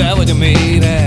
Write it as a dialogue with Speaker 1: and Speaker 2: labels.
Speaker 1: That what you mean eh?